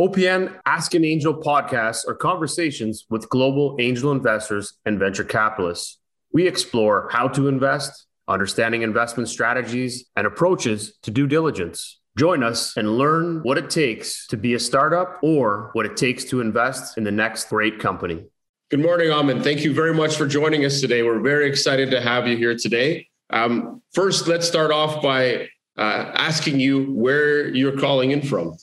OPN Ask an Angel podcasts are conversations with global angel investors and venture capitalists. We explore how to invest, understanding investment strategies, and approaches to due diligence. Join us and learn what it takes to be a startup or what it takes to invest in the next great company. Good morning, Aman. Thank you very much for joining us today. We're very excited to have you here today. Um, first, let's start off by uh, asking you where you're calling in from.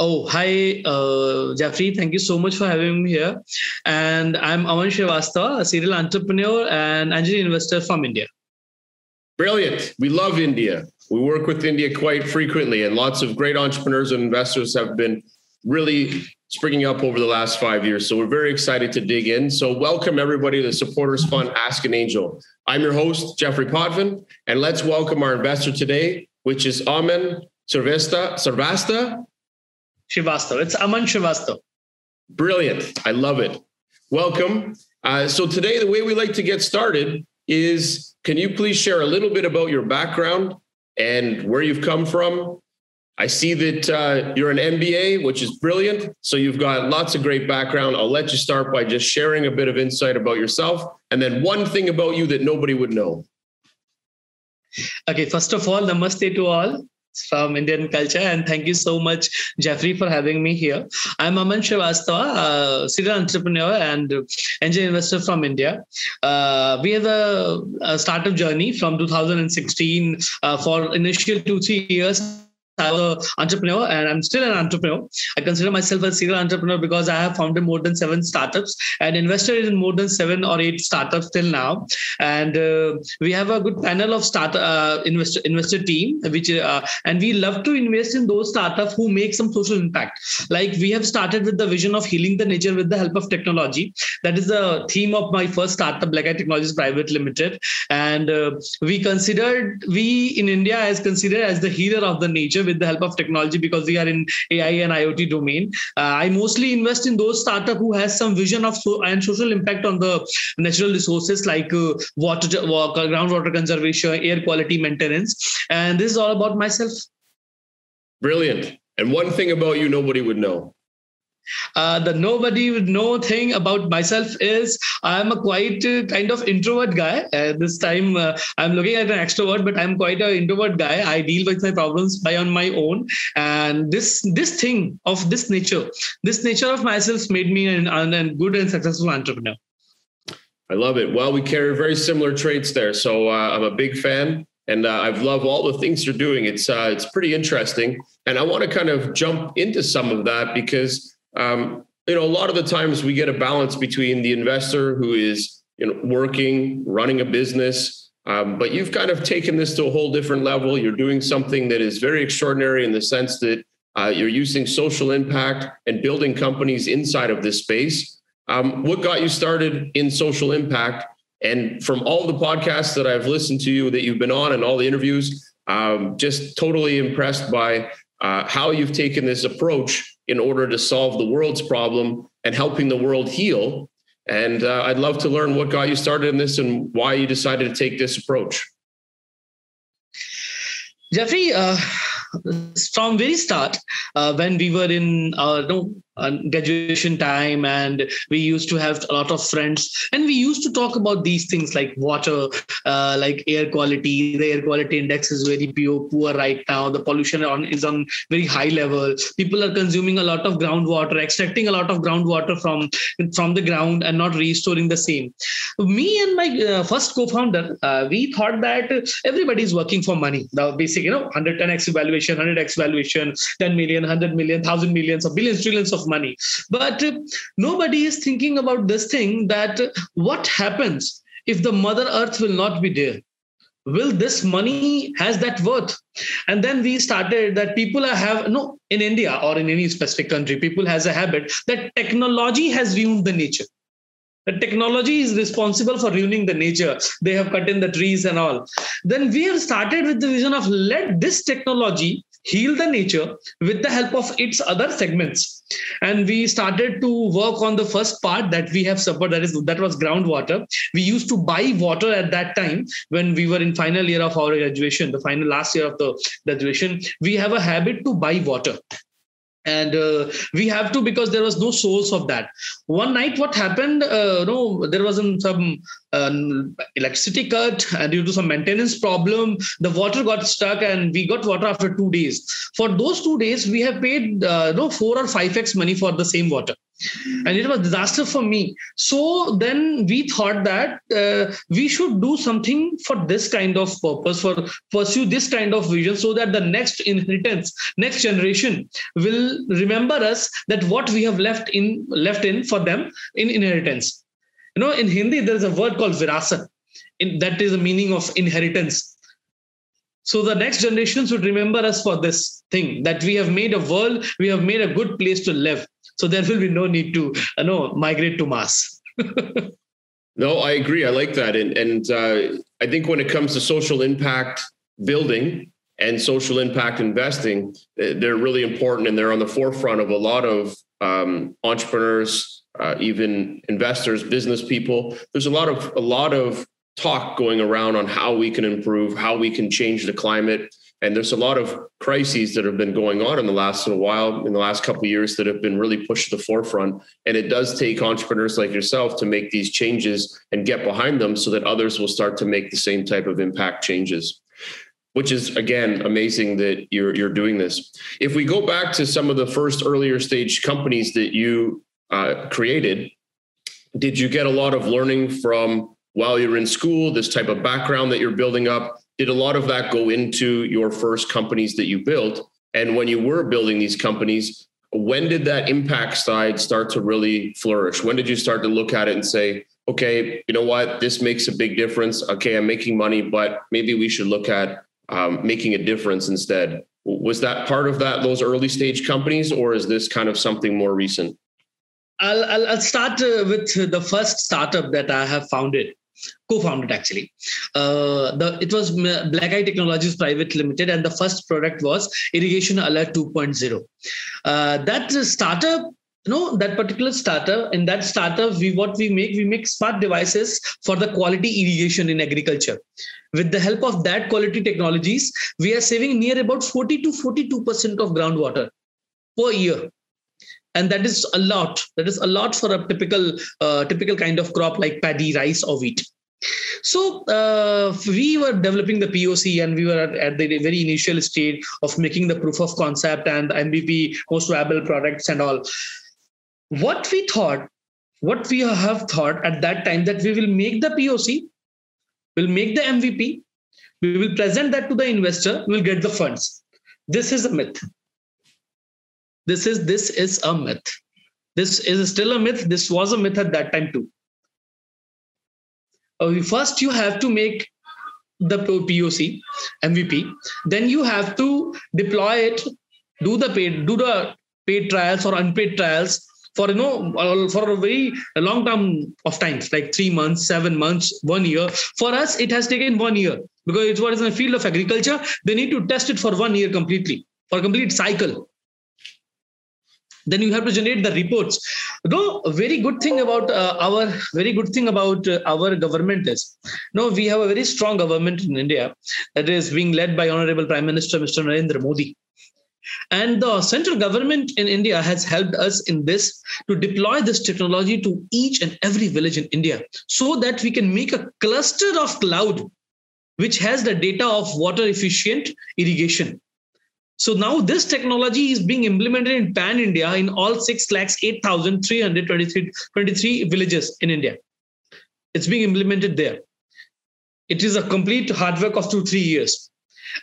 Oh, hi, uh, Jeffrey. Thank you so much for having me here. And I'm Aman Srivastava, a serial entrepreneur and angel investor from India. Brilliant. We love India. We work with India quite frequently, and lots of great entrepreneurs and investors have been really springing up over the last five years. So we're very excited to dig in. So welcome everybody to the Supporters Fund Ask an Angel. I'm your host, Jeffrey Potvin, and let's welcome our investor today, which is Aman Srivastava. Srivastava Srivastava. It's Aman Srivastava. Brilliant. I love it. Welcome. Uh, so today, the way we like to get started is can you please share a little bit about your background and where you've come from? I see that uh, you're an MBA, which is brilliant. So you've got lots of great background. I'll let you start by just sharing a bit of insight about yourself and then one thing about you that nobody would know. Okay, first of all, namaste to all from Indian culture. And thank you so much, Jeffrey, for having me here. I'm Aman Srivastava, a serial entrepreneur and angel investor from India. Uh, we have a, a, startup journey from 2016 uh, for initial two, three years I was an entrepreneur and I'm still an entrepreneur. I consider myself a serial entrepreneur because I have founded more than seven startups and invested in more than seven or eight startups till now. And uh, we have a good panel of start uh, investor investor team, which uh, and we love to invest in those startups who make some social impact. Like we have started with the vision of healing the nature with the help of technology. That is the theme of my first startup, Black Eye Technologies Private Limited. And uh, we considered we in India as considered as the healer of the nature with the help of technology because we are in AI and IoT domain. Uh, I mostly invest in those startup who has some vision of so, and social impact on the natural resources like uh, water, groundwater conservation, air quality maintenance, and this is all about myself. Brilliant. And one thing about you, nobody would know. Uh, the nobody would know thing about myself is I'm a quite uh, kind of introvert guy. Uh, this time uh, I'm looking at an extrovert, but I'm quite an introvert guy. I deal with my problems by on my own, and this this thing of this nature, this nature of myself made me an, an, good and successful entrepreneur. I love it. Well, we carry very similar traits there, so uh, I'm a big fan and uh, I've loved all the things you're doing. It's uh, it's pretty interesting, and I want to kind of jump into some of that because um, you know, a lot of the times we get a balance between the investor who is you know working, running a business, um, but you've kind of taken this to a whole different level. You're doing something that is very extraordinary in the sense that uh, you're using social impact and building companies inside of this space. Um, what got you started in social impact? And from all the podcasts that I've listened to you that you've been on and all the interviews, um, just totally impressed by uh, how you've taken this approach in order to solve the world's problem and helping the world heal. And uh, I'd love to learn what got you started in this and why you decided to take this approach. Jeffrey, uh, from very start, uh, when we were in our no, graduation time and we used to have a lot of friends. And we used to talk about these things like water uh, like air quality. The air quality index is very poor, poor right now. The pollution on, is on very high level. People are consuming a lot of groundwater extracting a lot of groundwater from from the ground and not restoring the same. Me and my uh, first co-founder uh, we thought that everybody is working for money. The basic you know 110x valuation 100x valuation 10 million 100 million 1000 millions of billions trillions of money. But uh, nobody is thinking about this thing that uh, what happens if the mother earth will not be there? Will this money has that worth? And then we started that people have no in india or in any specific country people has a habit that technology has ruined the nature. The technology is responsible for ruining the nature. They have cut in the trees and all. Then we have started with the vision of let this technology heal the nature with the help of its other segments and we started to work on the first part that we have suffered that is that was groundwater. We used to buy water at that time when we were in final year of our graduation the final last year of the graduation. We have a habit to buy water and uh, we have to because there was no source of that. One night what happened uh, no there was some um, electricity cut and due to some maintenance problem the water got stuck and we got water after two days. For those two days we have paid uh, no 4 or 5x money for the same water and it was disaster for me. So then we thought that uh, we should do something for this kind of purpose for pursue this kind of vision so that the next inheritance next generation will remember us that what we have left in left in for them in inheritance. You know in hindi there is a word called virasat. In, that is the meaning of inheritance so the next generations would remember us for this thing that we have made a world we have made a good place to live so there will be no need to uh, no migrate to Mars. no, I agree. I like that, and and uh, I think when it comes to social impact building and social impact investing, they're really important, and they're on the forefront of a lot of um, entrepreneurs, uh, even investors, business people. There's a lot of a lot of talk going around on how we can improve, how we can change the climate. And there's a lot of crises that have been going on in the last little while, in the last couple years, that have been really pushed to the forefront. And it does take entrepreneurs like yourself to make these changes and get behind them so that others will start to make the same type of impact changes. Which is again amazing that you're you're doing this. If we go back to some of the first earlier stage companies that you uh, created, did you get a lot of learning from while you're in school, this type of background that you're building up? did a lot of that go into your first companies that you built? And when you were building these companies, when did that impact side start to really flourish? When did you start to look at it and say, okay, you know what, this makes a big difference. Okay, I'm making money, but maybe we should look at um, making a difference instead. Was that part of that those early stage companies, or is this kind of something more recent? I'll, I'll, start uh, with the first startup that I have founded co-founded actually. Uh, the it was Black Eye Technologies Private Limited, and the first product was Irrigation Alert 2.0. Uh, that startup know that particular startup in that startup we what we make we make smart devices for the quality irrigation in agriculture with the help of that quality technologies we are saving near about 40 to 42 percent of groundwater per year and that is a lot that is a lot for a typical uh, typical kind of crop like paddy rice or wheat so uh, we were developing the POC and we were at the very initial stage of making the proof of concept and MVP most viable products and all. What we thought, what we have thought at that time that we will make the POC, we'll make the MVP, we will present that to the investor, we'll get the funds. This is a myth. This is this is a myth. This is still a myth. This was a myth at that time too uh, first you have to make the POC MVP. Then you have to deploy it, do the paid, do the paid trials or unpaid trials for you know for a very long term of times like three months seven months one year for us it has taken one year because it's what is in the field of agriculture they need to test it for one year completely for a complete cycle then you have to generate the reports no very good thing about uh, our very good thing about uh, our government is no we have a very strong government in india that is being led by honorable prime minister mr narendra modi and the central government in India has helped us in this to deploy this technology to each and every village in India so that we can make a cluster of cloud which has the data of water efficient irrigation. So now this technology is being implemented in pan India in all 6 lakhs 8,323 villages in India. It's being implemented there. It is a complete hard work of two, three years.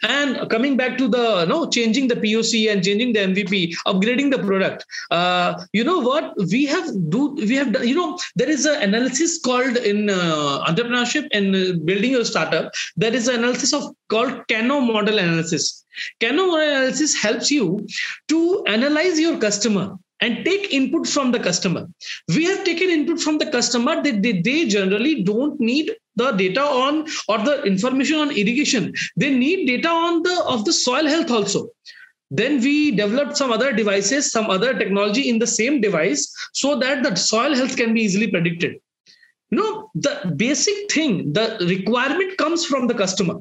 And coming back to the no changing the POC and changing the MVP, upgrading the product. Uh, you know what we have do we have done, you know there is an analysis called in uh, entrepreneurship and uh, building your startup. There is an analysis of called Kano model analysis. Kano model analysis helps you to analyze your customer and take input from the customer. We have taken input from the customer that they, they generally don't need the data on or the information on irrigation. They need data on the of the soil health also. Then we developed some other devices, some other technology in the same device so that the soil health can be easily predicted. You know, the basic thing, the requirement comes from the customer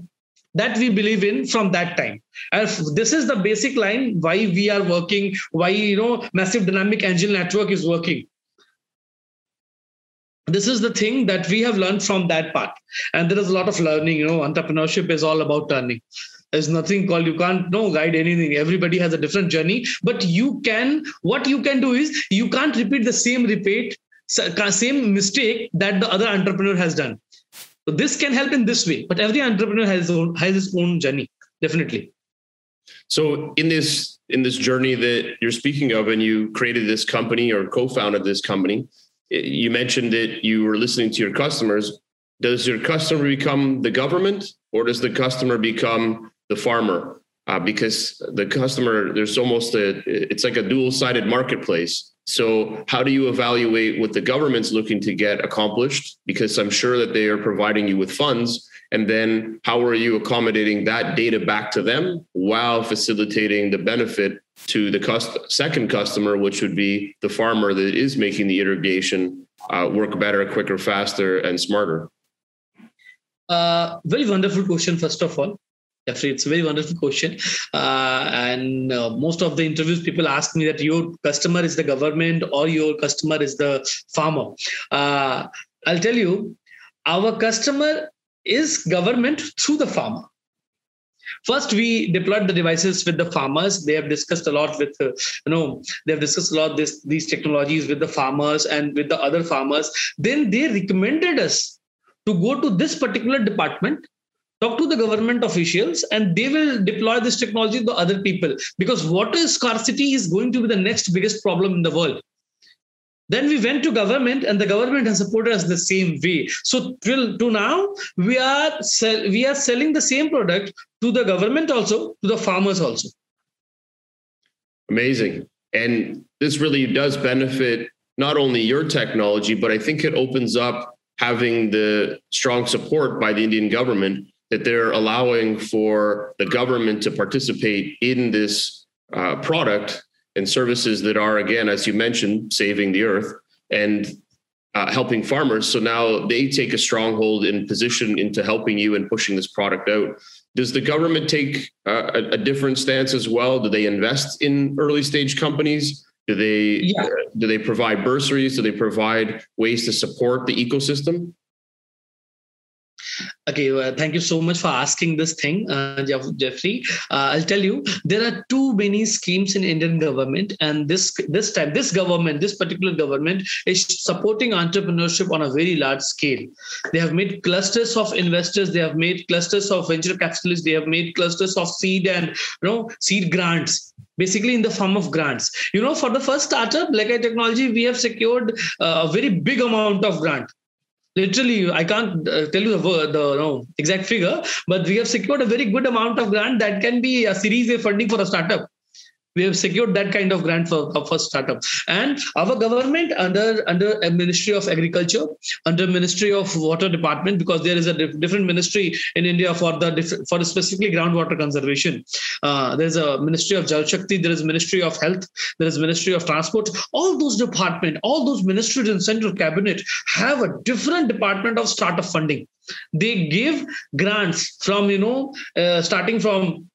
that we believe in from that time. And this is the basic line why we are working why you know massive dynamic angel network is working. This is the thing that we have learned from that part. And there is a lot of learning you know entrepreneurship is all about learning there's nothing called you can't no guide anything. Everybody has a different journey. But you can what you can do is you can't repeat the same repeat same mistake that the other entrepreneur has done so this can help in this way but every entrepreneur has own, has his own journey definitely so in this in this journey that you're speaking of and you created this company or co-founded this company you mentioned that you were listening to your customers. Does your customer become the government or does the customer become the farmer? Uh, because the customer, there's almost a, it's like a dual sided marketplace. So, how do you evaluate what the government's looking to get accomplished? Because I'm sure that they are providing you with funds. And then, how are you accommodating that data back to them while facilitating the benefit to the cust- second customer, which would be the farmer that is making the irrigation uh, work better, quicker, faster, and smarter? Uh, very wonderful question, first of all. Jeffrey, it's a very wonderful question. Uh, and uh, most of the interviews, people ask me that your customer is the government or your customer is the farmer. Uh, I'll tell you, our customer is government through the farmer. First, we deployed the devices with the farmers. They have discussed a lot with, uh, you know, they have discussed a lot this these technologies with the farmers and with the other farmers. Then they recommended us to go to this particular department talk to the government officials and they will deploy this technology to other people because water scarcity is going to be the next biggest problem in the world then we went to government, and the government has supported us the same way. So till to now, we are sell, we are selling the same product to the government also, to the farmers also. Amazing, and this really does benefit not only your technology, but I think it opens up having the strong support by the Indian government that they're allowing for the government to participate in this uh, product and services that are, again, as you mentioned, saving the earth and uh, helping farmers. So now they take a stronghold in position into helping you and pushing this product out. Does the government take uh, a, a, different stance as well? Do they invest in early stage companies? Do they yeah. do they provide bursaries? Do they provide ways to support the ecosystem? Okay, well, thank you so much for asking this thing, uh, Jeffrey. Uh, I'll tell you, there are too many schemes in Indian government, and this this time, this government, this particular government is supporting entrepreneurship on a very large scale. They have made clusters of investors, they have made clusters of venture capitalists, they have made clusters of seed and you know seed grants basically in the form of grants you know for the first startup like a technology we have secured uh, a very big amount of grant literally i can't uh, tell you the, the no, exact figure but we have secured a very good amount of grant that can be a series a funding for a startup we have secured that kind of grant for, for startup. And our government under under a ministry of agriculture under ministry of water department because there is a different ministry in india for the for specifically groundwater conservation. Uh, there's a ministry of jal shakti there is ministry of health there is ministry of transport. All those department all those ministries in central cabinet have a different department of startup funding. They give grants from you know uh, starting from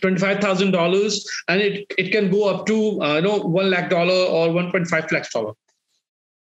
$25,000 and it, it can go up to, uh, you know, 1 lakh dollar or 1.5 lakh dollar.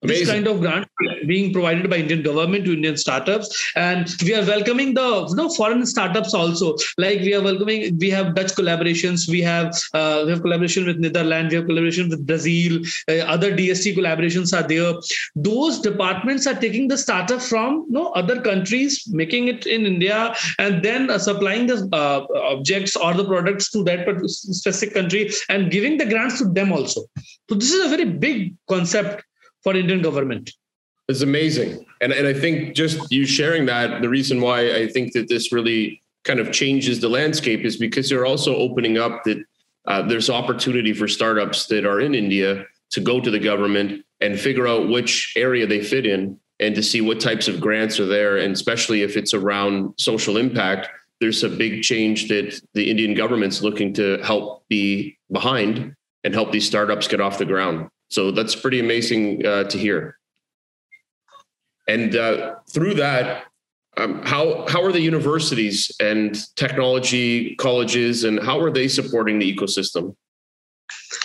Amazing. This kind of grant being provided by Indian government to Indian startups, and we are welcoming the you know foreign startups also. Like we are welcoming, we have Dutch collaborations, we have uh, we have collaboration with Netherlands, we have collaboration with Brazil, uh, other DST collaborations are there. Those departments are taking the startup from you know other countries, making it in India, and then uh, supplying the uh, objects or the products to that specific country and giving the grants to them also. So this is a very big concept for Indian government. It's amazing. And, and I think just you sharing that, the reason why I think that this really kind of changes the landscape is because you're also opening up that uh, there's opportunity for startups that are in India to go to the government and figure out which area they fit in and to see what types of grants are there. And especially if it's around social impact, there's a big change that the Indian government's looking to help be behind and help these startups get off the ground. So that's pretty amazing uh, to hear. And uh, through that, um, how how are the universities and technology colleges and how are they supporting the ecosystem?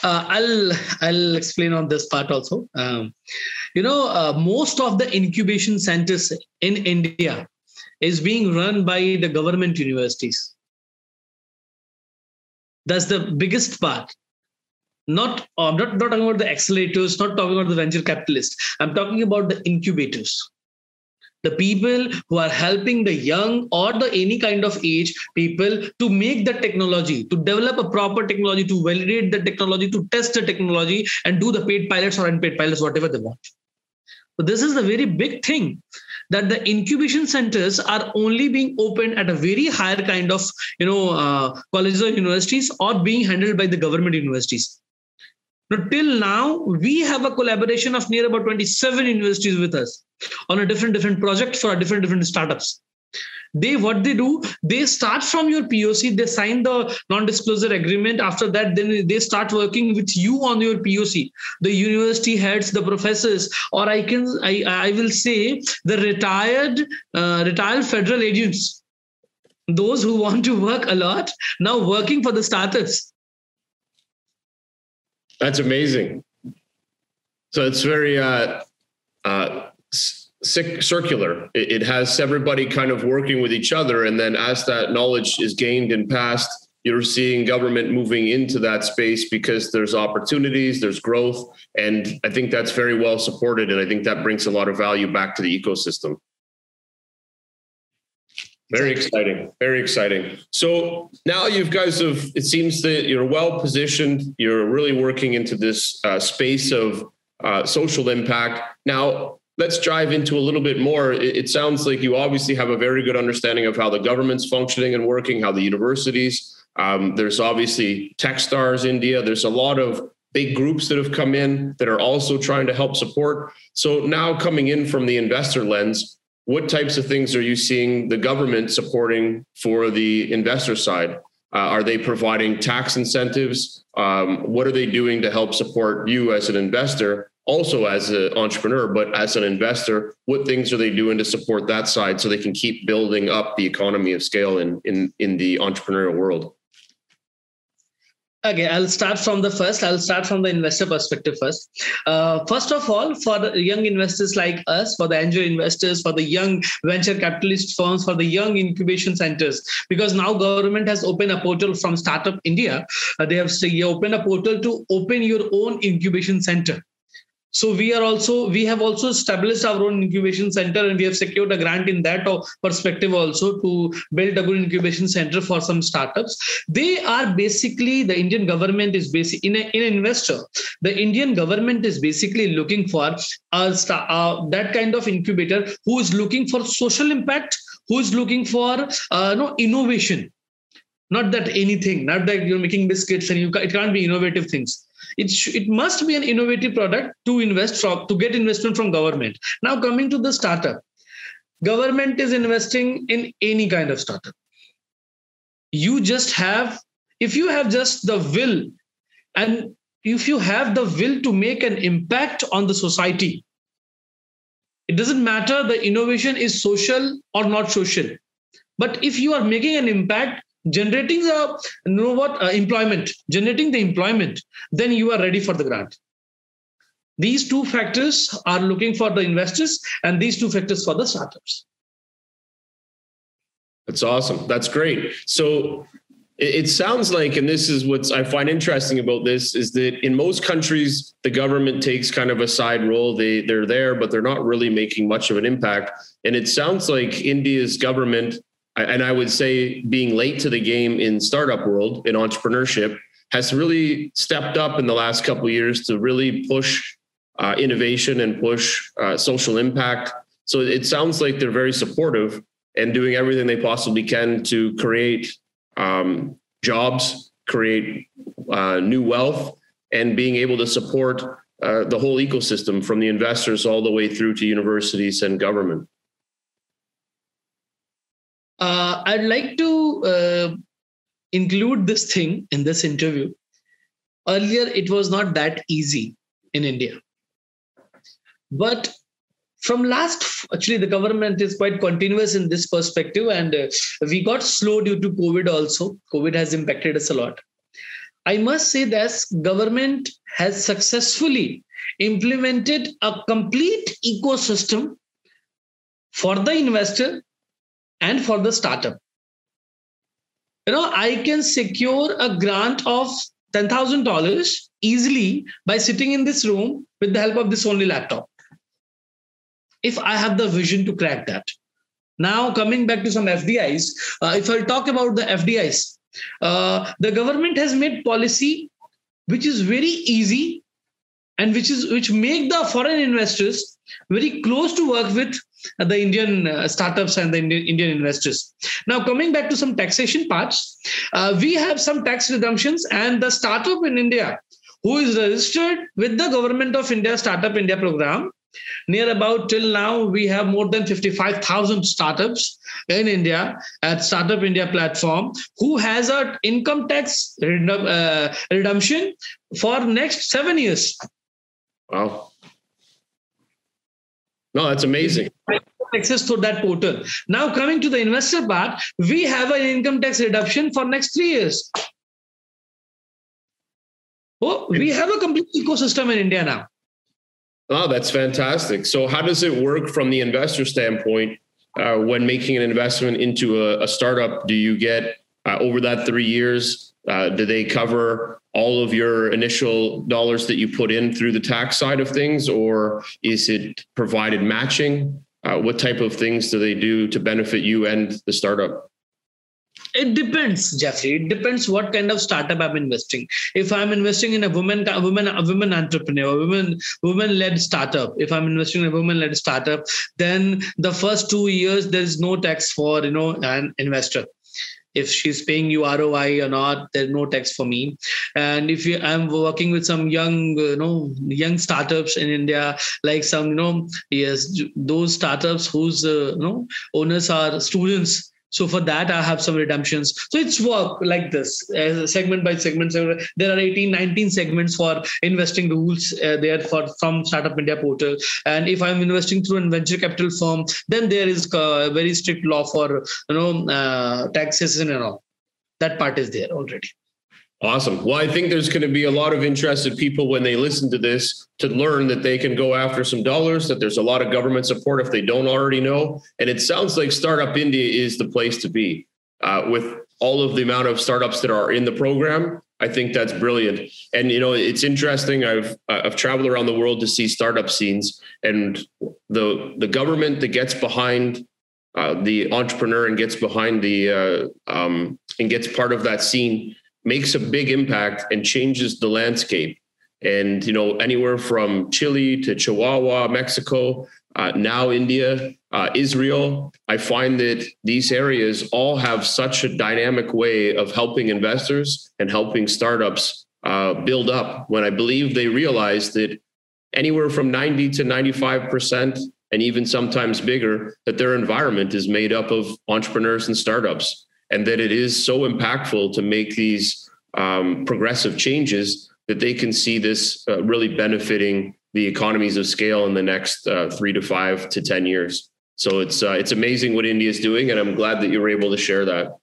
Uh, I'll I'll explain on this part also. Um, you know, uh, most of the incubation centers in India is being run by the government universities. That's the biggest part. Not, I'm not, not talking about the accelerators, not talking about the venture capitalists. I'm talking about the incubators. The people who are helping the young or the any kind of age people to make the technology to develop a proper technology to validate the technology to test the technology and do the paid pilots or unpaid pilots whatever they want. So this is the very big thing that the incubation centers are only being opened at a very higher kind of you know uh, colleges or universities or being handled by the government universities now till now we have a collaboration of near about 27 universities with us on a different different project for different different startups. They what they do they start from your poc they sign the non-disclosure agreement. After that then they start working with you on your poc the university heads the professors or i can i, I will say the retired uh, retired federal agents those who want to work a lot now working for the startups that's amazing so it's very uh, uh, circular. It, it has everybody kind of working with each other. And then as that knowledge is gained and passed, you're seeing government moving into that space because there's opportunities, there's growth. And I think that's very well supported. And I think that brings a lot of value back to the ecosystem. Very exciting. Very exciting. So now you guys have, it seems that you're well positioned. You're really working into this uh, space of uh, social impact. Now, let's dive into a little bit more. It, it, sounds like you obviously have a very good understanding of how the government's functioning and working, how the universities. Um, there's obviously TechStars India. There's a lot of big groups that have come in that are also trying to help support. So now coming in from the investor lens, what types of things are you seeing the government supporting for the investor side? Uh, are they providing tax incentives? Um, what are they doing to help support you as an investor? also as an entrepreneur, but as an investor, what things are they doing to support that side so they can keep building up the economy of scale in in, in the entrepreneurial world? Okay, I'll start from the first. I'll start from the investor perspective first. Uh, first of all, for the young investors like us, for the angel investors, for the young venture capitalist firms, for the young incubation centers, because now government has opened a portal from Startup India. Uh, they have opened a portal to open your own incubation center so we are also we have also established our own incubation center and we have secured a grant in that perspective also to build a good incubation center for some startups. They are basically the indian government is basic in, a, in an investor the indian government is basically looking for a uh, that kind of incubator who is looking for social impact who is looking for uh, no innovation. Not that anything not that you're making biscuits and you it can't be innovative things it, sh- it must be an innovative product to invest from to get investment from government. Now coming to the startup. Government is investing in any kind of startup. You just have if you have just the will and if you have the will to make an impact on the society it doesn't matter the innovation is social or not social. But if you are making an impact generating the you know what uh, employment generating the employment then you are ready for the grant. These two factors are looking for the investors and these two factors for the startups. That's awesome. That's great. So it sounds like and this is what i find interesting about this is that in most countries the government takes kind of a side role. They they're there but they're not really making much of an impact. And it sounds like india's government and I would say being late to the game in startup world in entrepreneurship has really stepped up in the last couple years to really push uh, innovation and push uh, social impact. So it sounds like they're very supportive and doing everything they possibly can to create um, jobs, create uh, new wealth, and being able to support uh, the whole ecosystem from the investors all the way through to universities and government. Uh, I'd like to uh, include this thing in this interview. Earlier, it was not that easy in India. But from last actually the government is quite continuous in this perspective and uh, we got slow due to covid also covid has impacted us a lot i must say that government has successfully implemented a complete ecosystem for the investor and for the startup you know i can secure a grant of $10000 easily by sitting in this room with the help of this only laptop if I have the vision to crack that. Now, coming back to some FDIs, uh, if I talk about the FDIs, uh, the government has made policy which is very easy and which is which make the foreign investors very close to work with the Indian uh, startups and the Indian, investors. Now, coming back to some taxation parts, uh, we have some tax redemptions, and the startup in India who is registered with the Government of India Startup India program Near about till now, we have more than 55,000 startups in India at Startup India platform who has a income tax uh, redemption for next seven years. Wow. No, that's amazing. Access to that portal. Now coming to the investor part, we have an income tax reduction for next three years. Oh, we have a complete ecosystem in India now. Oh, that's fantastic. So, how does it work from the investor standpoint uh, when making an investment into a, a startup? Do you get uh, over that three years? Uh, do they cover all of your initial dollars that you put in through the tax side of things, or is it provided matching? Uh, what type of things do they do to benefit you and the startup? it depends jeffrey it depends what kind of startup i'm investing if i'm investing in a woman a woman a woman entrepreneur woman woman led startup if i'm investing in a woman led startup then the first 2 years there's no tax for you know an investor if she's paying you ROI or not, there's no tax for me. And if you, I'm working with some young, you know, young startups in India, like some, you know, yes, those startups whose, uh, you know, owners are students so for that, I have some redemptions. So it's work like this, uh, segment by segment. There are 18, 19 segments for investing rules uh, there for from Startup India portal. And if I'm investing through a venture capital firm, then there is a very strict law for you know uh, taxes and all. That part is there already. Awesome. Well, I think there's going to be a lot of interested people when they listen to this to learn that they can go after some dollars, that there's a lot of government support if they don't already know. And it sounds like Startup India is the place to be uh, with all of the amount of startups that are in the program. I think that's brilliant. And, you know, it's interesting. I've, I've traveled around the world to see startup scenes and the, the government that gets behind uh, the entrepreneur and gets behind the, uh, um, and gets part of that scene makes a big impact and changes the landscape. And you know, anywhere from Chile to Chihuahua, Mexico, uh, now India, uh, Israel, I find that these areas all have such a dynamic way of helping investors and helping startups uh, build up. When I believe they realize that anywhere from 90 to 95 percent and even sometimes bigger that their environment is made up of entrepreneurs and startups and that it is so impactful to make these um, progressive changes that they can see this uh, really benefiting the economies of scale in the next uh, three to five to ten years. So it's uh, it's amazing what India is doing, and I'm glad that you were able to share that.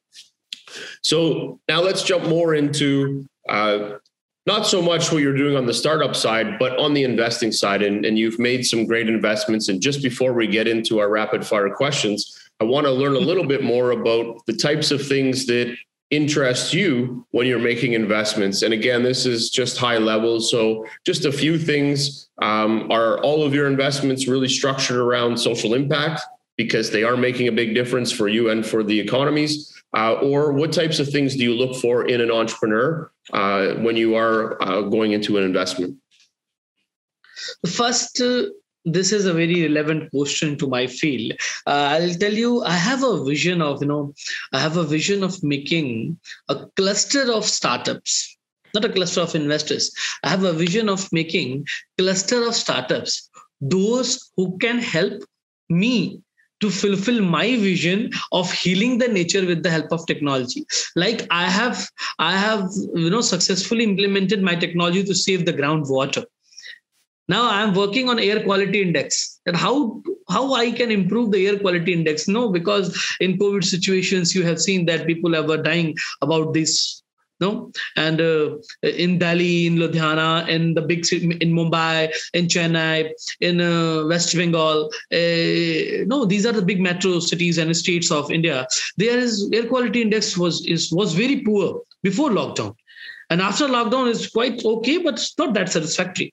So now let's jump more into uh, not so much what you're doing on the startup side, but on the investing side. And, and you've made some great investments. And just before we get into our rapid fire questions, I want to learn a little bit more about the types of things that interest you when you're making investments. And again, this is just high level. So, just a few things. Um, are all of your investments really structured around social impact because they are making a big difference for you and for the economies? Uh, or what types of things do you look for in an entrepreneur uh, when you are uh, going into an investment? The first this is a very relevant question to my field. Uh, i'll tell you i have a vision of you know i have a vision of making a cluster of startups not a cluster of investors. I have a vision of making cluster of startups those who can help me to fulfill my vision of healing the nature with the help of technology. Like i have i have you know successfully implemented my technology to save the groundwater now I'm working on air quality index. And how how I can improve the air quality index. No, because in COVID situations, you have seen that people are dying about this. No? And uh, in delhi in ludhiana in the big city in mumbai in chennai in uh, west bengal uh, no these are the big metro cities and states of india. There is air quality index was is was very poor before lockdown. And after lockdown is quite okay but it's not that satisfactory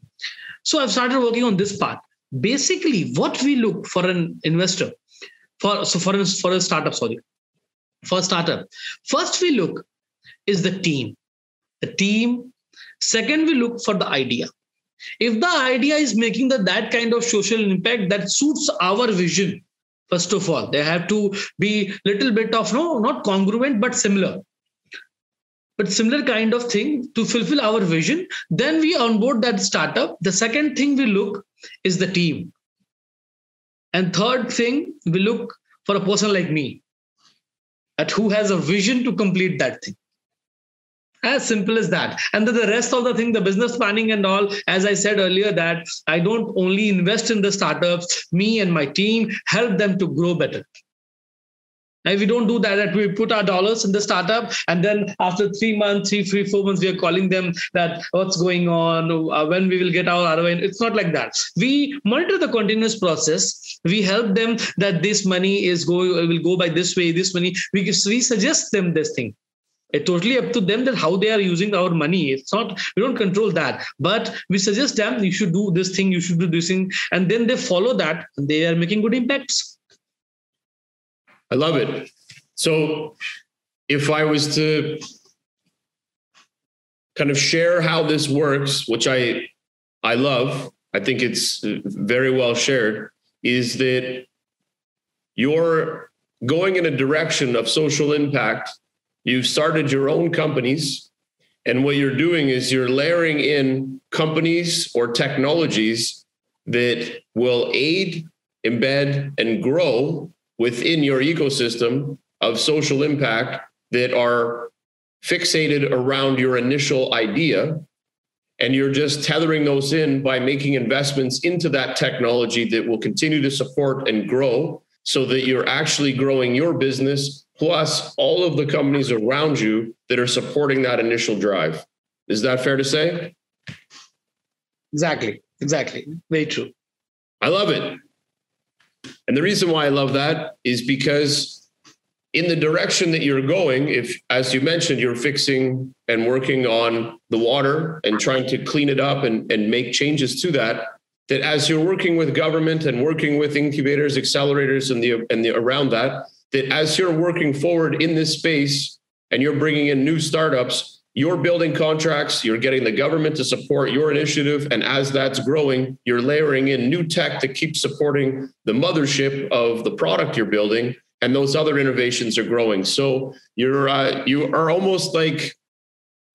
so i've started working on this part. Basically what we look for an investor for so for a, for a startup sorry for a startup first we look is the team the team. Second we look for the idea. If the idea is making the, that kind of social impact that suits our vision first of all they have to be little bit of no not congruent but similar but similar kind of thing to fulfill our vision then we onboard that startup the second thing we look is the team. And third thing, we look for a person like me at who has a vision to complete that thing. As simple as that. And then the rest of the thing, the business planning and all, as I said earlier, that I don't only invest in the startups, me and my team help them to grow better. And we don't do that, that we put our dollars in the startup and then after three months, three, three, four months, we are calling them that what's going on, uh, when we will get our ROI. It's not like that. We monitor the continuous process. We help them that this money is go will go by this way, this money. We, we suggest them this thing. It's totally up to them that how they are using our money. It's not, we don't control that. But we suggest them you should do this thing, you should do this thing. And then they follow that they are making good impacts. I love it. So if I was to kind of share how this works, which I I love, I think it's very well shared, is that you're going in a direction of social impact. You've started your own companies, and what you're doing is you're layering in companies or technologies that will aid, embed, and grow within your ecosystem of social impact that are fixated around your initial idea. And you're just tethering those in by making investments into that technology that will continue to support and grow so that you're actually growing your business plus all of the companies around you that are supporting that initial drive. Is that fair to say? Exactly. Exactly. Very true. I love it and the reason why I love that is because in the direction that you're going, if, as you mentioned, you're fixing and working on the water and trying to clean it up and, and make changes to that, that as you're working with government and working with incubators, accelerators, and the and the around that, that as you're working forward in this space and you're bringing in new startups, you're building contracts, you're getting the government to support your initiative. And as that's growing, you're layering in new tech to keep supporting the mothership of the product you're building. And those other innovations are growing. So you're uh, you are almost like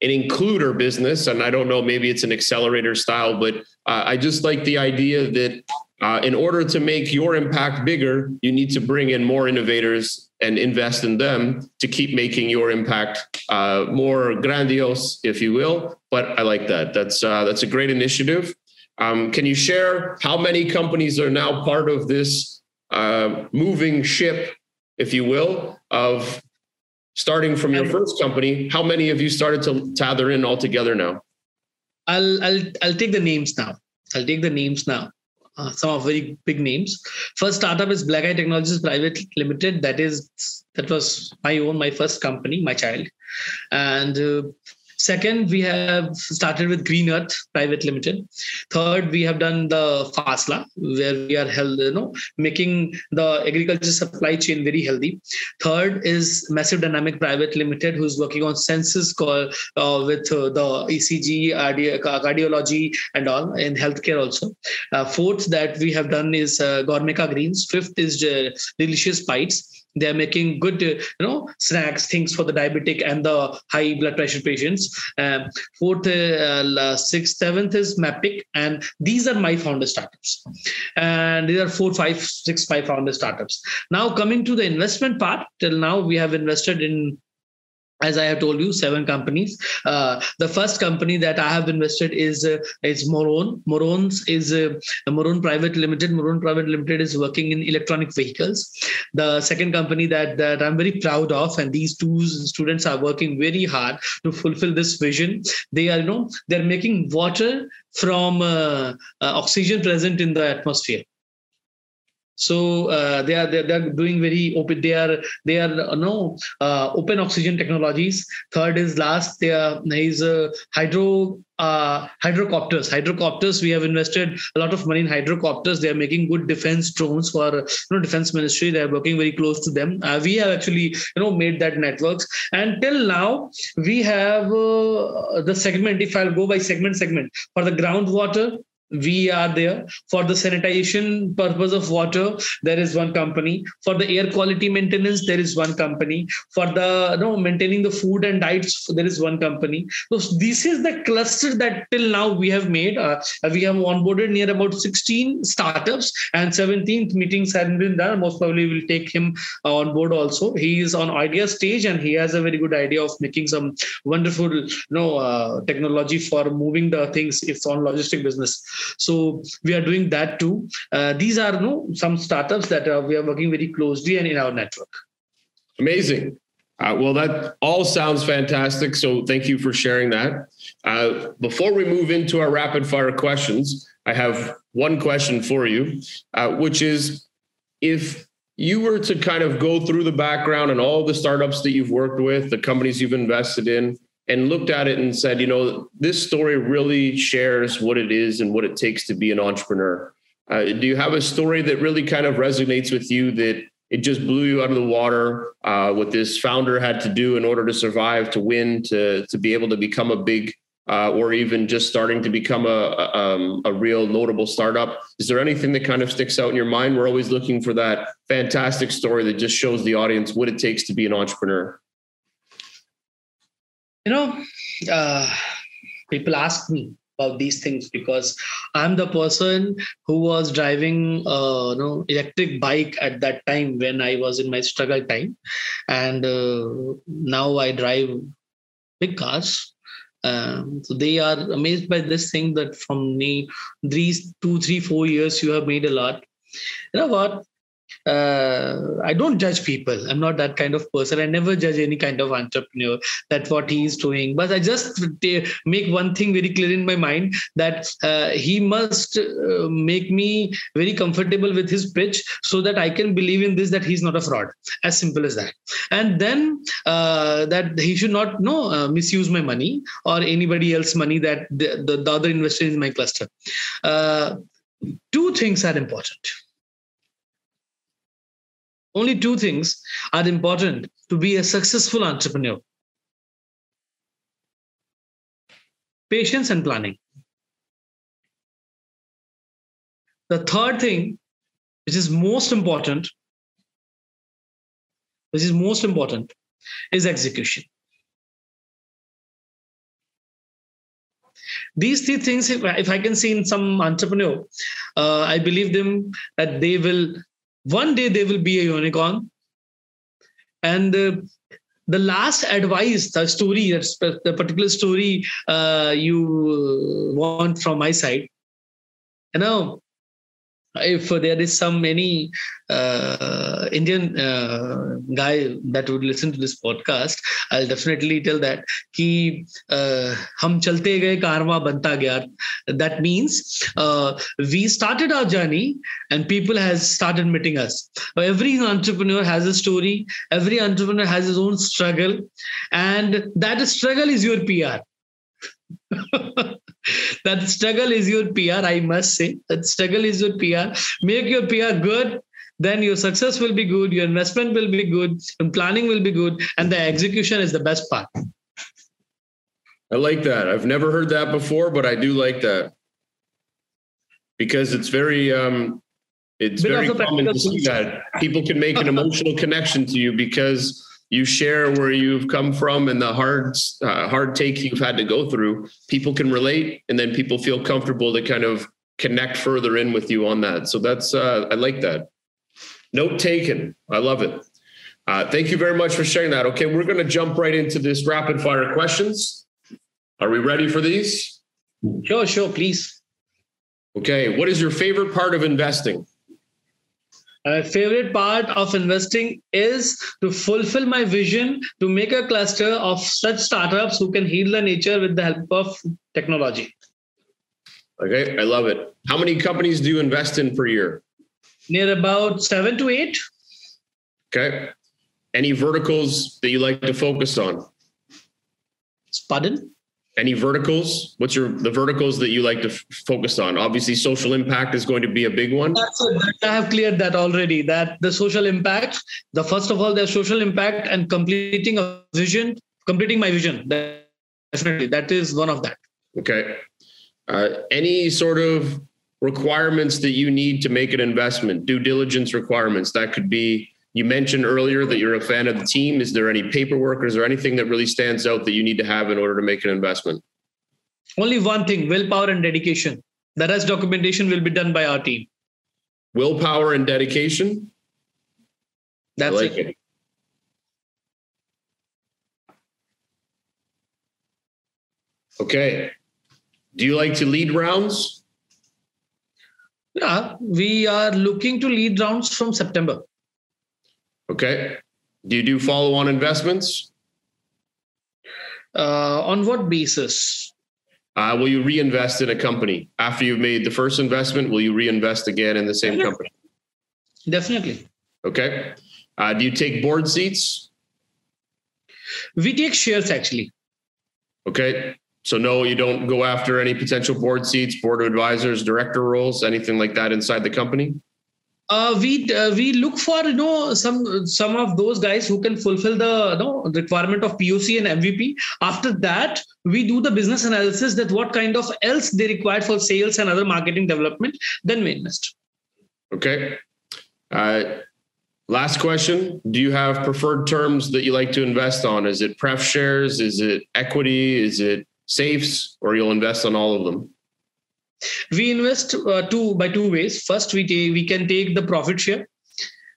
an includer business. And I don't know, maybe it's an accelerator style, but uh, I just like the idea that uh, in order to make your impact bigger, you need to bring in more innovators and invest in them to keep making your impact uh, more grandiose, if you will. But I like that. That's uh, that's a great initiative. Um, can you share how many companies are now part of this uh, moving ship, if you will, of starting from your first company? How many of you started to tether in altogether now? I'll I'll I'll take the names now. I'll take the names now uh, some of very big names. First startup is Black Eye Technologies Private Limited. That is that was my own, my first company, my child, and uh, Second, we have started with Green Earth Private Limited. Third, we have done the FASLA, where we are held, you know, making the agriculture supply chain very healthy. Third is Massive Dynamic Private Limited, who's working on census call uh, with uh, the ECG, cardiology, and all in healthcare also. Uh, fourth, that we have done is uh, Gourmeka Greens. Fifth is uh, Delicious Bites they are making good you know snacks things for the diabetic and the high blood pressure patients. Um, fourth uh, sixth seventh is mapic and these are my founder startups. And these are four five six five founder startups. Now coming to the investment part till now we have invested in as I have told you, seven companies. Uh, the first company that I have invested is uh, is Morone. Morone's is uh, Morone Private Limited. Moron Private Limited is working in electronic vehicles. The second company that that I'm very proud of, and these two students are working very hard to fulfill this vision. They are, you know, they're making water from uh, uh, oxygen present in the atmosphere so uh, they are they're, they're, doing very open they are they are uh, no uh, open oxygen technologies. Third is last they are is uh, hydro uh, hydrocopters. Hydrocopters we have invested a lot of money in hydrocopters. They are making good defense drones for you know defense ministry. They are working very close to them. Uh, we have actually you know made that networks and till now we have uh, the segment if i'll go by segment segment for the groundwater we are there. For the sanitization purpose of water there is one company. For the air quality maintenance there is one company. For the no maintaining the food and diets there is one company. So this is the cluster that till now we have made. Uh, we have onboarded near about 16 startups and 17th meetings have been done. Most probably will take him on board also. He is on idea stage and he has a very good idea of making some wonderful you know uh, technology for moving the things. It's on logistic business so we are doing that too. Uh, these are you know, some startups that uh, we are working very closely and in our network. Amazing. Uh, well, that all sounds fantastic. So thank you for sharing that. Uh, before we move into our rapid fire questions, I have one question for you, uh, which is if you were to kind of go through the background and all the startups that you've worked with, the companies you've invested in, and looked at it and said, you know, this story really shares what it is and what it takes to be an entrepreneur. Uh, do you have a story that really kind of resonates with you that it just blew you out of the water? Uh, what this founder had to do in order to survive, to win, to to be able to become a big, uh, or even just starting to become a a, um, a real notable startup. Is there anything that kind of sticks out in your mind? We're always looking for that fantastic story that just shows the audience what it takes to be an entrepreneur you know uh, people ask me about these things because i'm the person who was driving uh, you know electric bike at that time when i was in my struggle time. And uh, now i drive big cars. Um, so they are amazed by this thing that from me these two three four years you have made a lot. You know what uh, I don't judge people. I'm not that kind of person. I never judge any kind of entrepreneur. that what he is doing. But I just make one thing very clear in my mind that uh, he must uh, make me very comfortable with his pitch so that I can believe in this that he's not a fraud. As simple as that. And then uh, that he should not no uh, misuse my money or anybody else money that the, the, the other investor in my cluster. Uh, two things are important only two things are important to be a successful entrepreneur patience and planning. The third thing, which is most important, which is most important, is execution. These three things, if, I can see in some entrepreneur, uh, I believe them that they will one day they will be a unicorn. And the last advice the story the particular story uh, you want from my side. You know if there is some any uh, Indian uh, guy that would listen to this podcast, I'll definitely tell that कि uh, हम चलते गए कारवा बनता गया. That means uh, we started our journey and people has started meeting us. Every entrepreneur has a story. Every entrepreneur has his own struggle, and that struggle is your PR. that struggle is your PR, I must say. That struggle is your PR. Make your PR good, then your success will be good, your investment will be good, and planning will be good, and the execution is the best part. I like that. I've never heard that before, but I do like that because it's very um, it's Bit very common to see that people can make an emotional connection to you because you share where you've come from and the hard uh, hard take you've had to go through people can relate and then people feel comfortable to kind of connect further in with you on that so that's uh, i like that note taken i love it Uh, thank you very much for sharing that. Okay, we're going to jump right into this rapid fire questions. Are we ready for these? Sure, sure, please. Okay, what is your favorite part of investing? My favorite part of investing is to fulfill my vision to make a cluster of such startups who can heal the nature with the help of technology. Okay, I love it. How many companies do you invest in per year? Near about seven to eight. Okay. Any verticals that you like to focus on? Pardon? Any verticals? What's your the verticals that you like to f- focus on? Obviously, social impact is going to be a big one. I have cleared that already. That the social impact, the first of all, the social impact and completing a vision, completing my vision. Definitely, that is one of that. Okay. Uh, any sort of requirements that you need to make an investment, due diligence requirements. That could be, you mentioned earlier that you're a fan of the team. Is there any paperwork or is there anything that really stands out that you need to have in order to make an investment? Only one thing willpower and dedication. The rest documentation will be done by our team. Willpower and dedication? That's like it. it. Okay. Do you like to lead rounds? Yeah, we are looking to lead rounds from September. Okay. Do you do follow on investments? Uh, on what basis? Uh, will you reinvest in a company after you've made the first investment? Will you reinvest again in the same company? Definitely. Okay. Uh, do you take board seats? We take shares actually. Okay. So no, you don't go after any potential board seats, board of advisors, director roles, anything like that inside the company. Uh, we uh, we look for you know some some of those guys who can fulfill the you know, requirement of POC and MVP. After that, we do the business analysis that what kind of else they require for sales and other marketing development. Then we invest. Okay. Uh, last question: Do you have preferred terms that you like to invest on? Is it pref shares? Is it equity? Is it safes or you'll invest on all of them? We invest uh, two by two ways. First, we take, we can take the profit share.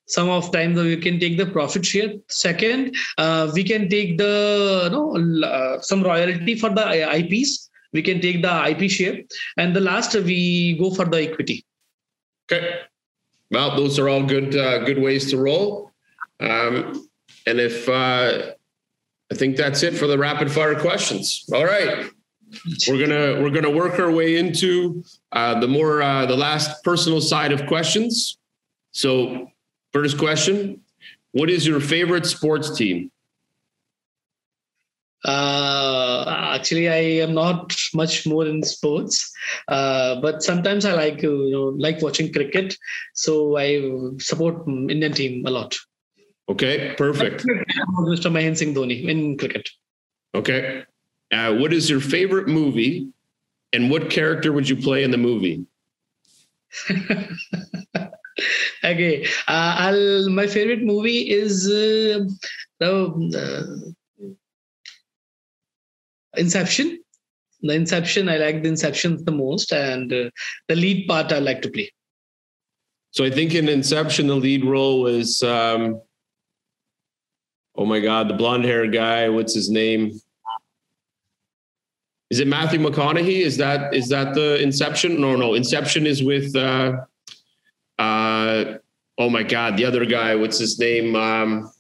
Some of times we can take the profit share. Second, uh, we can take the you know, uh, some royalty for the IPs. We can take the IP share, and the last we go for the equity. Okay. Well, those are all good uh, good ways to roll. Um, and if uh, I think that's it for the rapid fire questions. All right. We're gonna we're gonna work our way into uh, the more uh, the last personal side of questions. So, first question: What is your favorite sports team? Uh, actually, I am not much more in sports, uh, but sometimes I like you know like watching cricket. So I support Indian team a lot. Okay, perfect. Mr. Mahendra Singh Dhoni in cricket. Okay. Uh, what is your favorite movie and what character would you play in the movie? okay. Uh, I'll, my favorite movie is uh, the Inception. The Inception, I like the Inception the most, and uh, the lead part I like to play. So I think in Inception, the lead role was um, oh my god, the blonde hair guy. What's his name? Is it Matthew McConaughey? Is that is that the Inception? No, no. Inception is with. Uh, uh, oh my god, the other guy. What's his name? Um,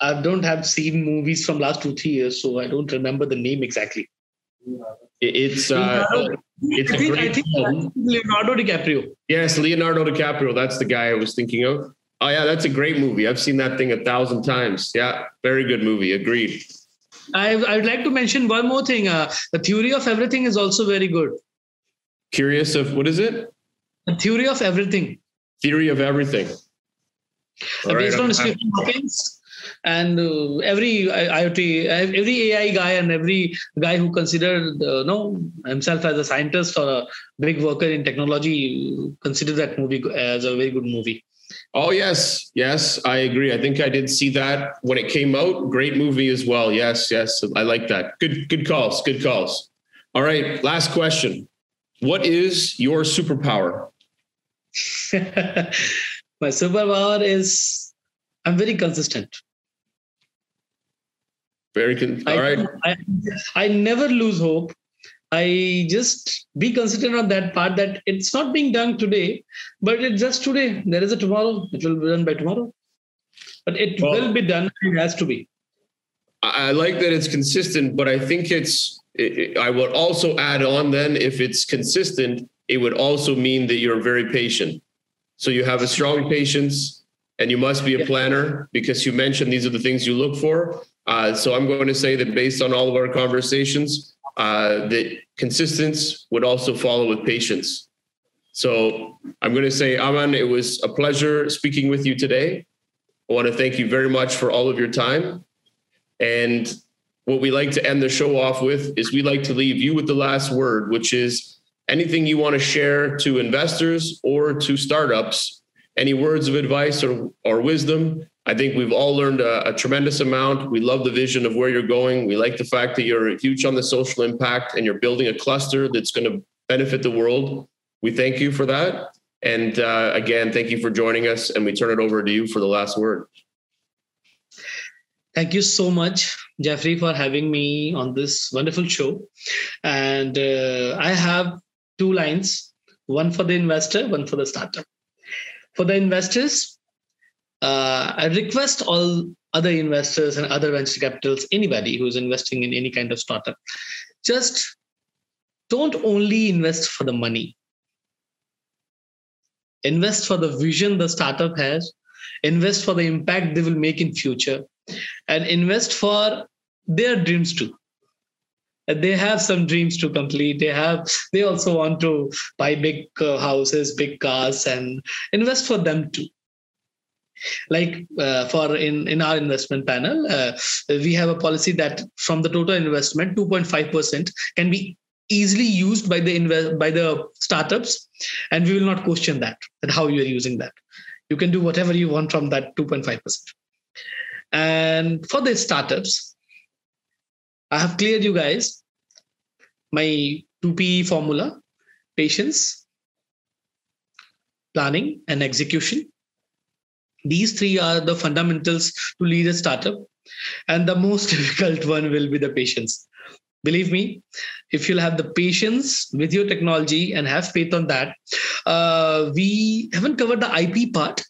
I don't have seen movies from last two three years, so I don't remember the name exactly. It's uh, it's I think, I think Leonardo DiCaprio. Yes, Leonardo DiCaprio. That's the guy I was thinking of. Oh yeah, that's a great movie. I've seen that thing a thousand times. Yeah, very good movie. Agreed. I I would like to mention one more thing. Uh, the theory of everything is also very good. Curious of what is it? The theory of everything. Theory of everything. Uh, based on Stephen Hawkins and uh, every IoT, every AI guy and every guy who considered uh, no himself as a scientist or a big worker in technology consider that movie as a very good movie. Oh yes, yes, I agree. I think I did see that when it came out. Great movie as well. Yes, yes, I like that. Good, good calls. Good calls. All right, last question. What is your superpower? My superpower is I'm very consistent. Very good. All I, right. I, I never lose hope. I just be considerate on that part that it's not being done today, but it's just today. There is a tomorrow. It will be done by tomorrow. But it well, will be done. It has to be. I like that it's consistent, but I think it's. It, I would also add on then if it's consistent, it would also mean that you're very patient. So you have a strong patience, and you must be a planner because you mentioned these are the things you look for. Uh, so I'm going to say that based on all of our conversations, uh, that consistency would also follow with patience. So I'm going to say, Aman, it was a pleasure speaking with you today. I want to thank you very much for all of your time. And what we like to end the show off with is we like to leave you with the last word, which is anything you want to share to investors or to startups, any words of advice or, or wisdom I think we've all learned a, a, tremendous amount. We love the vision of where you're going. We like the fact that you're huge on the social impact and you're building a cluster that's going to benefit the world. We thank you for that. And uh, again, thank you for joining us. And we turn it over to you for the last word. Thank you so much, Jeffrey, for having me on this wonderful show. And uh, I have two lines one for the investor, one for the startup. For the investors, uh, I request all other investors and other venture capitals, anybody who's investing in any kind of startup, just don't only invest for the money. Invest for the vision the startup has, invest for the impact they will make in future, and invest for their dreams too. They have some dreams to complete. They have. They also want to buy big uh, houses, big cars, and invest for them too like uh, for in in our investment panel uh, we have a policy that from the total investment 2.5% can be easily used by the invest by the startups. And we will not question that and how you are using that. You can do whatever you want from that 2.5% and for the startups i have cleared you guys my 2p formula patience planning and execution these three are the fundamentals to lead a startup. And the most difficult one will be the patience. Believe me, if you'll have the patience with your technology and have faith on that, uh, we haven't covered the IP part.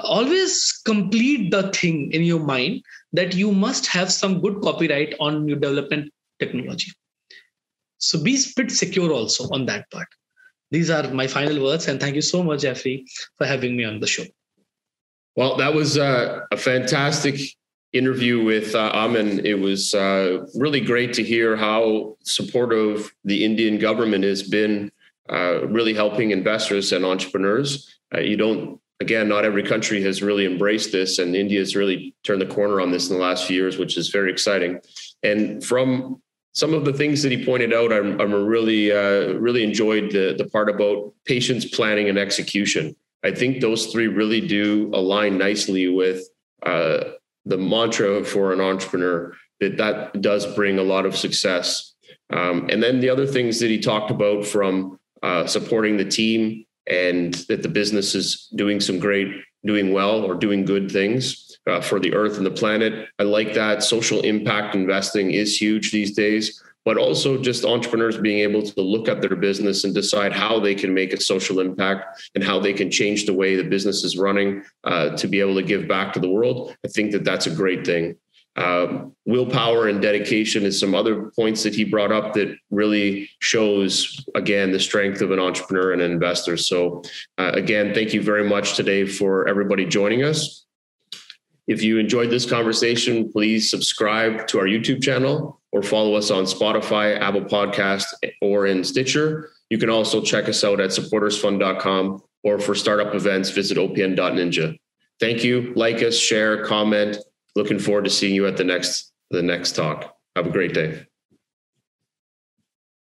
Always complete the thing in your mind that you must have some good copyright on your development technology. So be bit secure also on that part. These are my final words, and thank you so much, Jeffrey, for having me on the show. Well, that was uh, a fantastic interview with uh, Aman. It was uh, really great to hear how supportive the Indian government has been, uh, really helping investors and entrepreneurs. Uh, you don't, again, not every country has really embraced this, and India has really turned the corner on this in the last few years, which is very exciting. And from some of the things that he pointed out, I'm, I'm really, uh, really enjoyed the, the part about patience, planning, and execution. I think those three really do align nicely with uh, the mantra for an entrepreneur that that does bring a lot of success. Um, and then the other things that he talked about from uh, supporting the team and that the business is doing some great, doing well or doing good things uh, for the earth and the planet. I like that. Social impact investing is huge these days but also just entrepreneurs being able to look at their business and decide how they can make a social impact and how they can change the way the business is running uh, to be able to give back to the world. I think that that's a great thing. Um, willpower and dedication is some other points that he brought up that really shows again the strength of an entrepreneur and an investor. So, uh, again, thank you very much today for everybody joining us. If you enjoyed this conversation, please subscribe to our YouTube channel or follow us on Spotify, Apple Podcast, or in Stitcher. You can also check us out at supportersfund.com or for startup events, visit opn.ninja. Thank you. Like us, share, comment. Looking forward to seeing you at the next the next talk. Have a great day.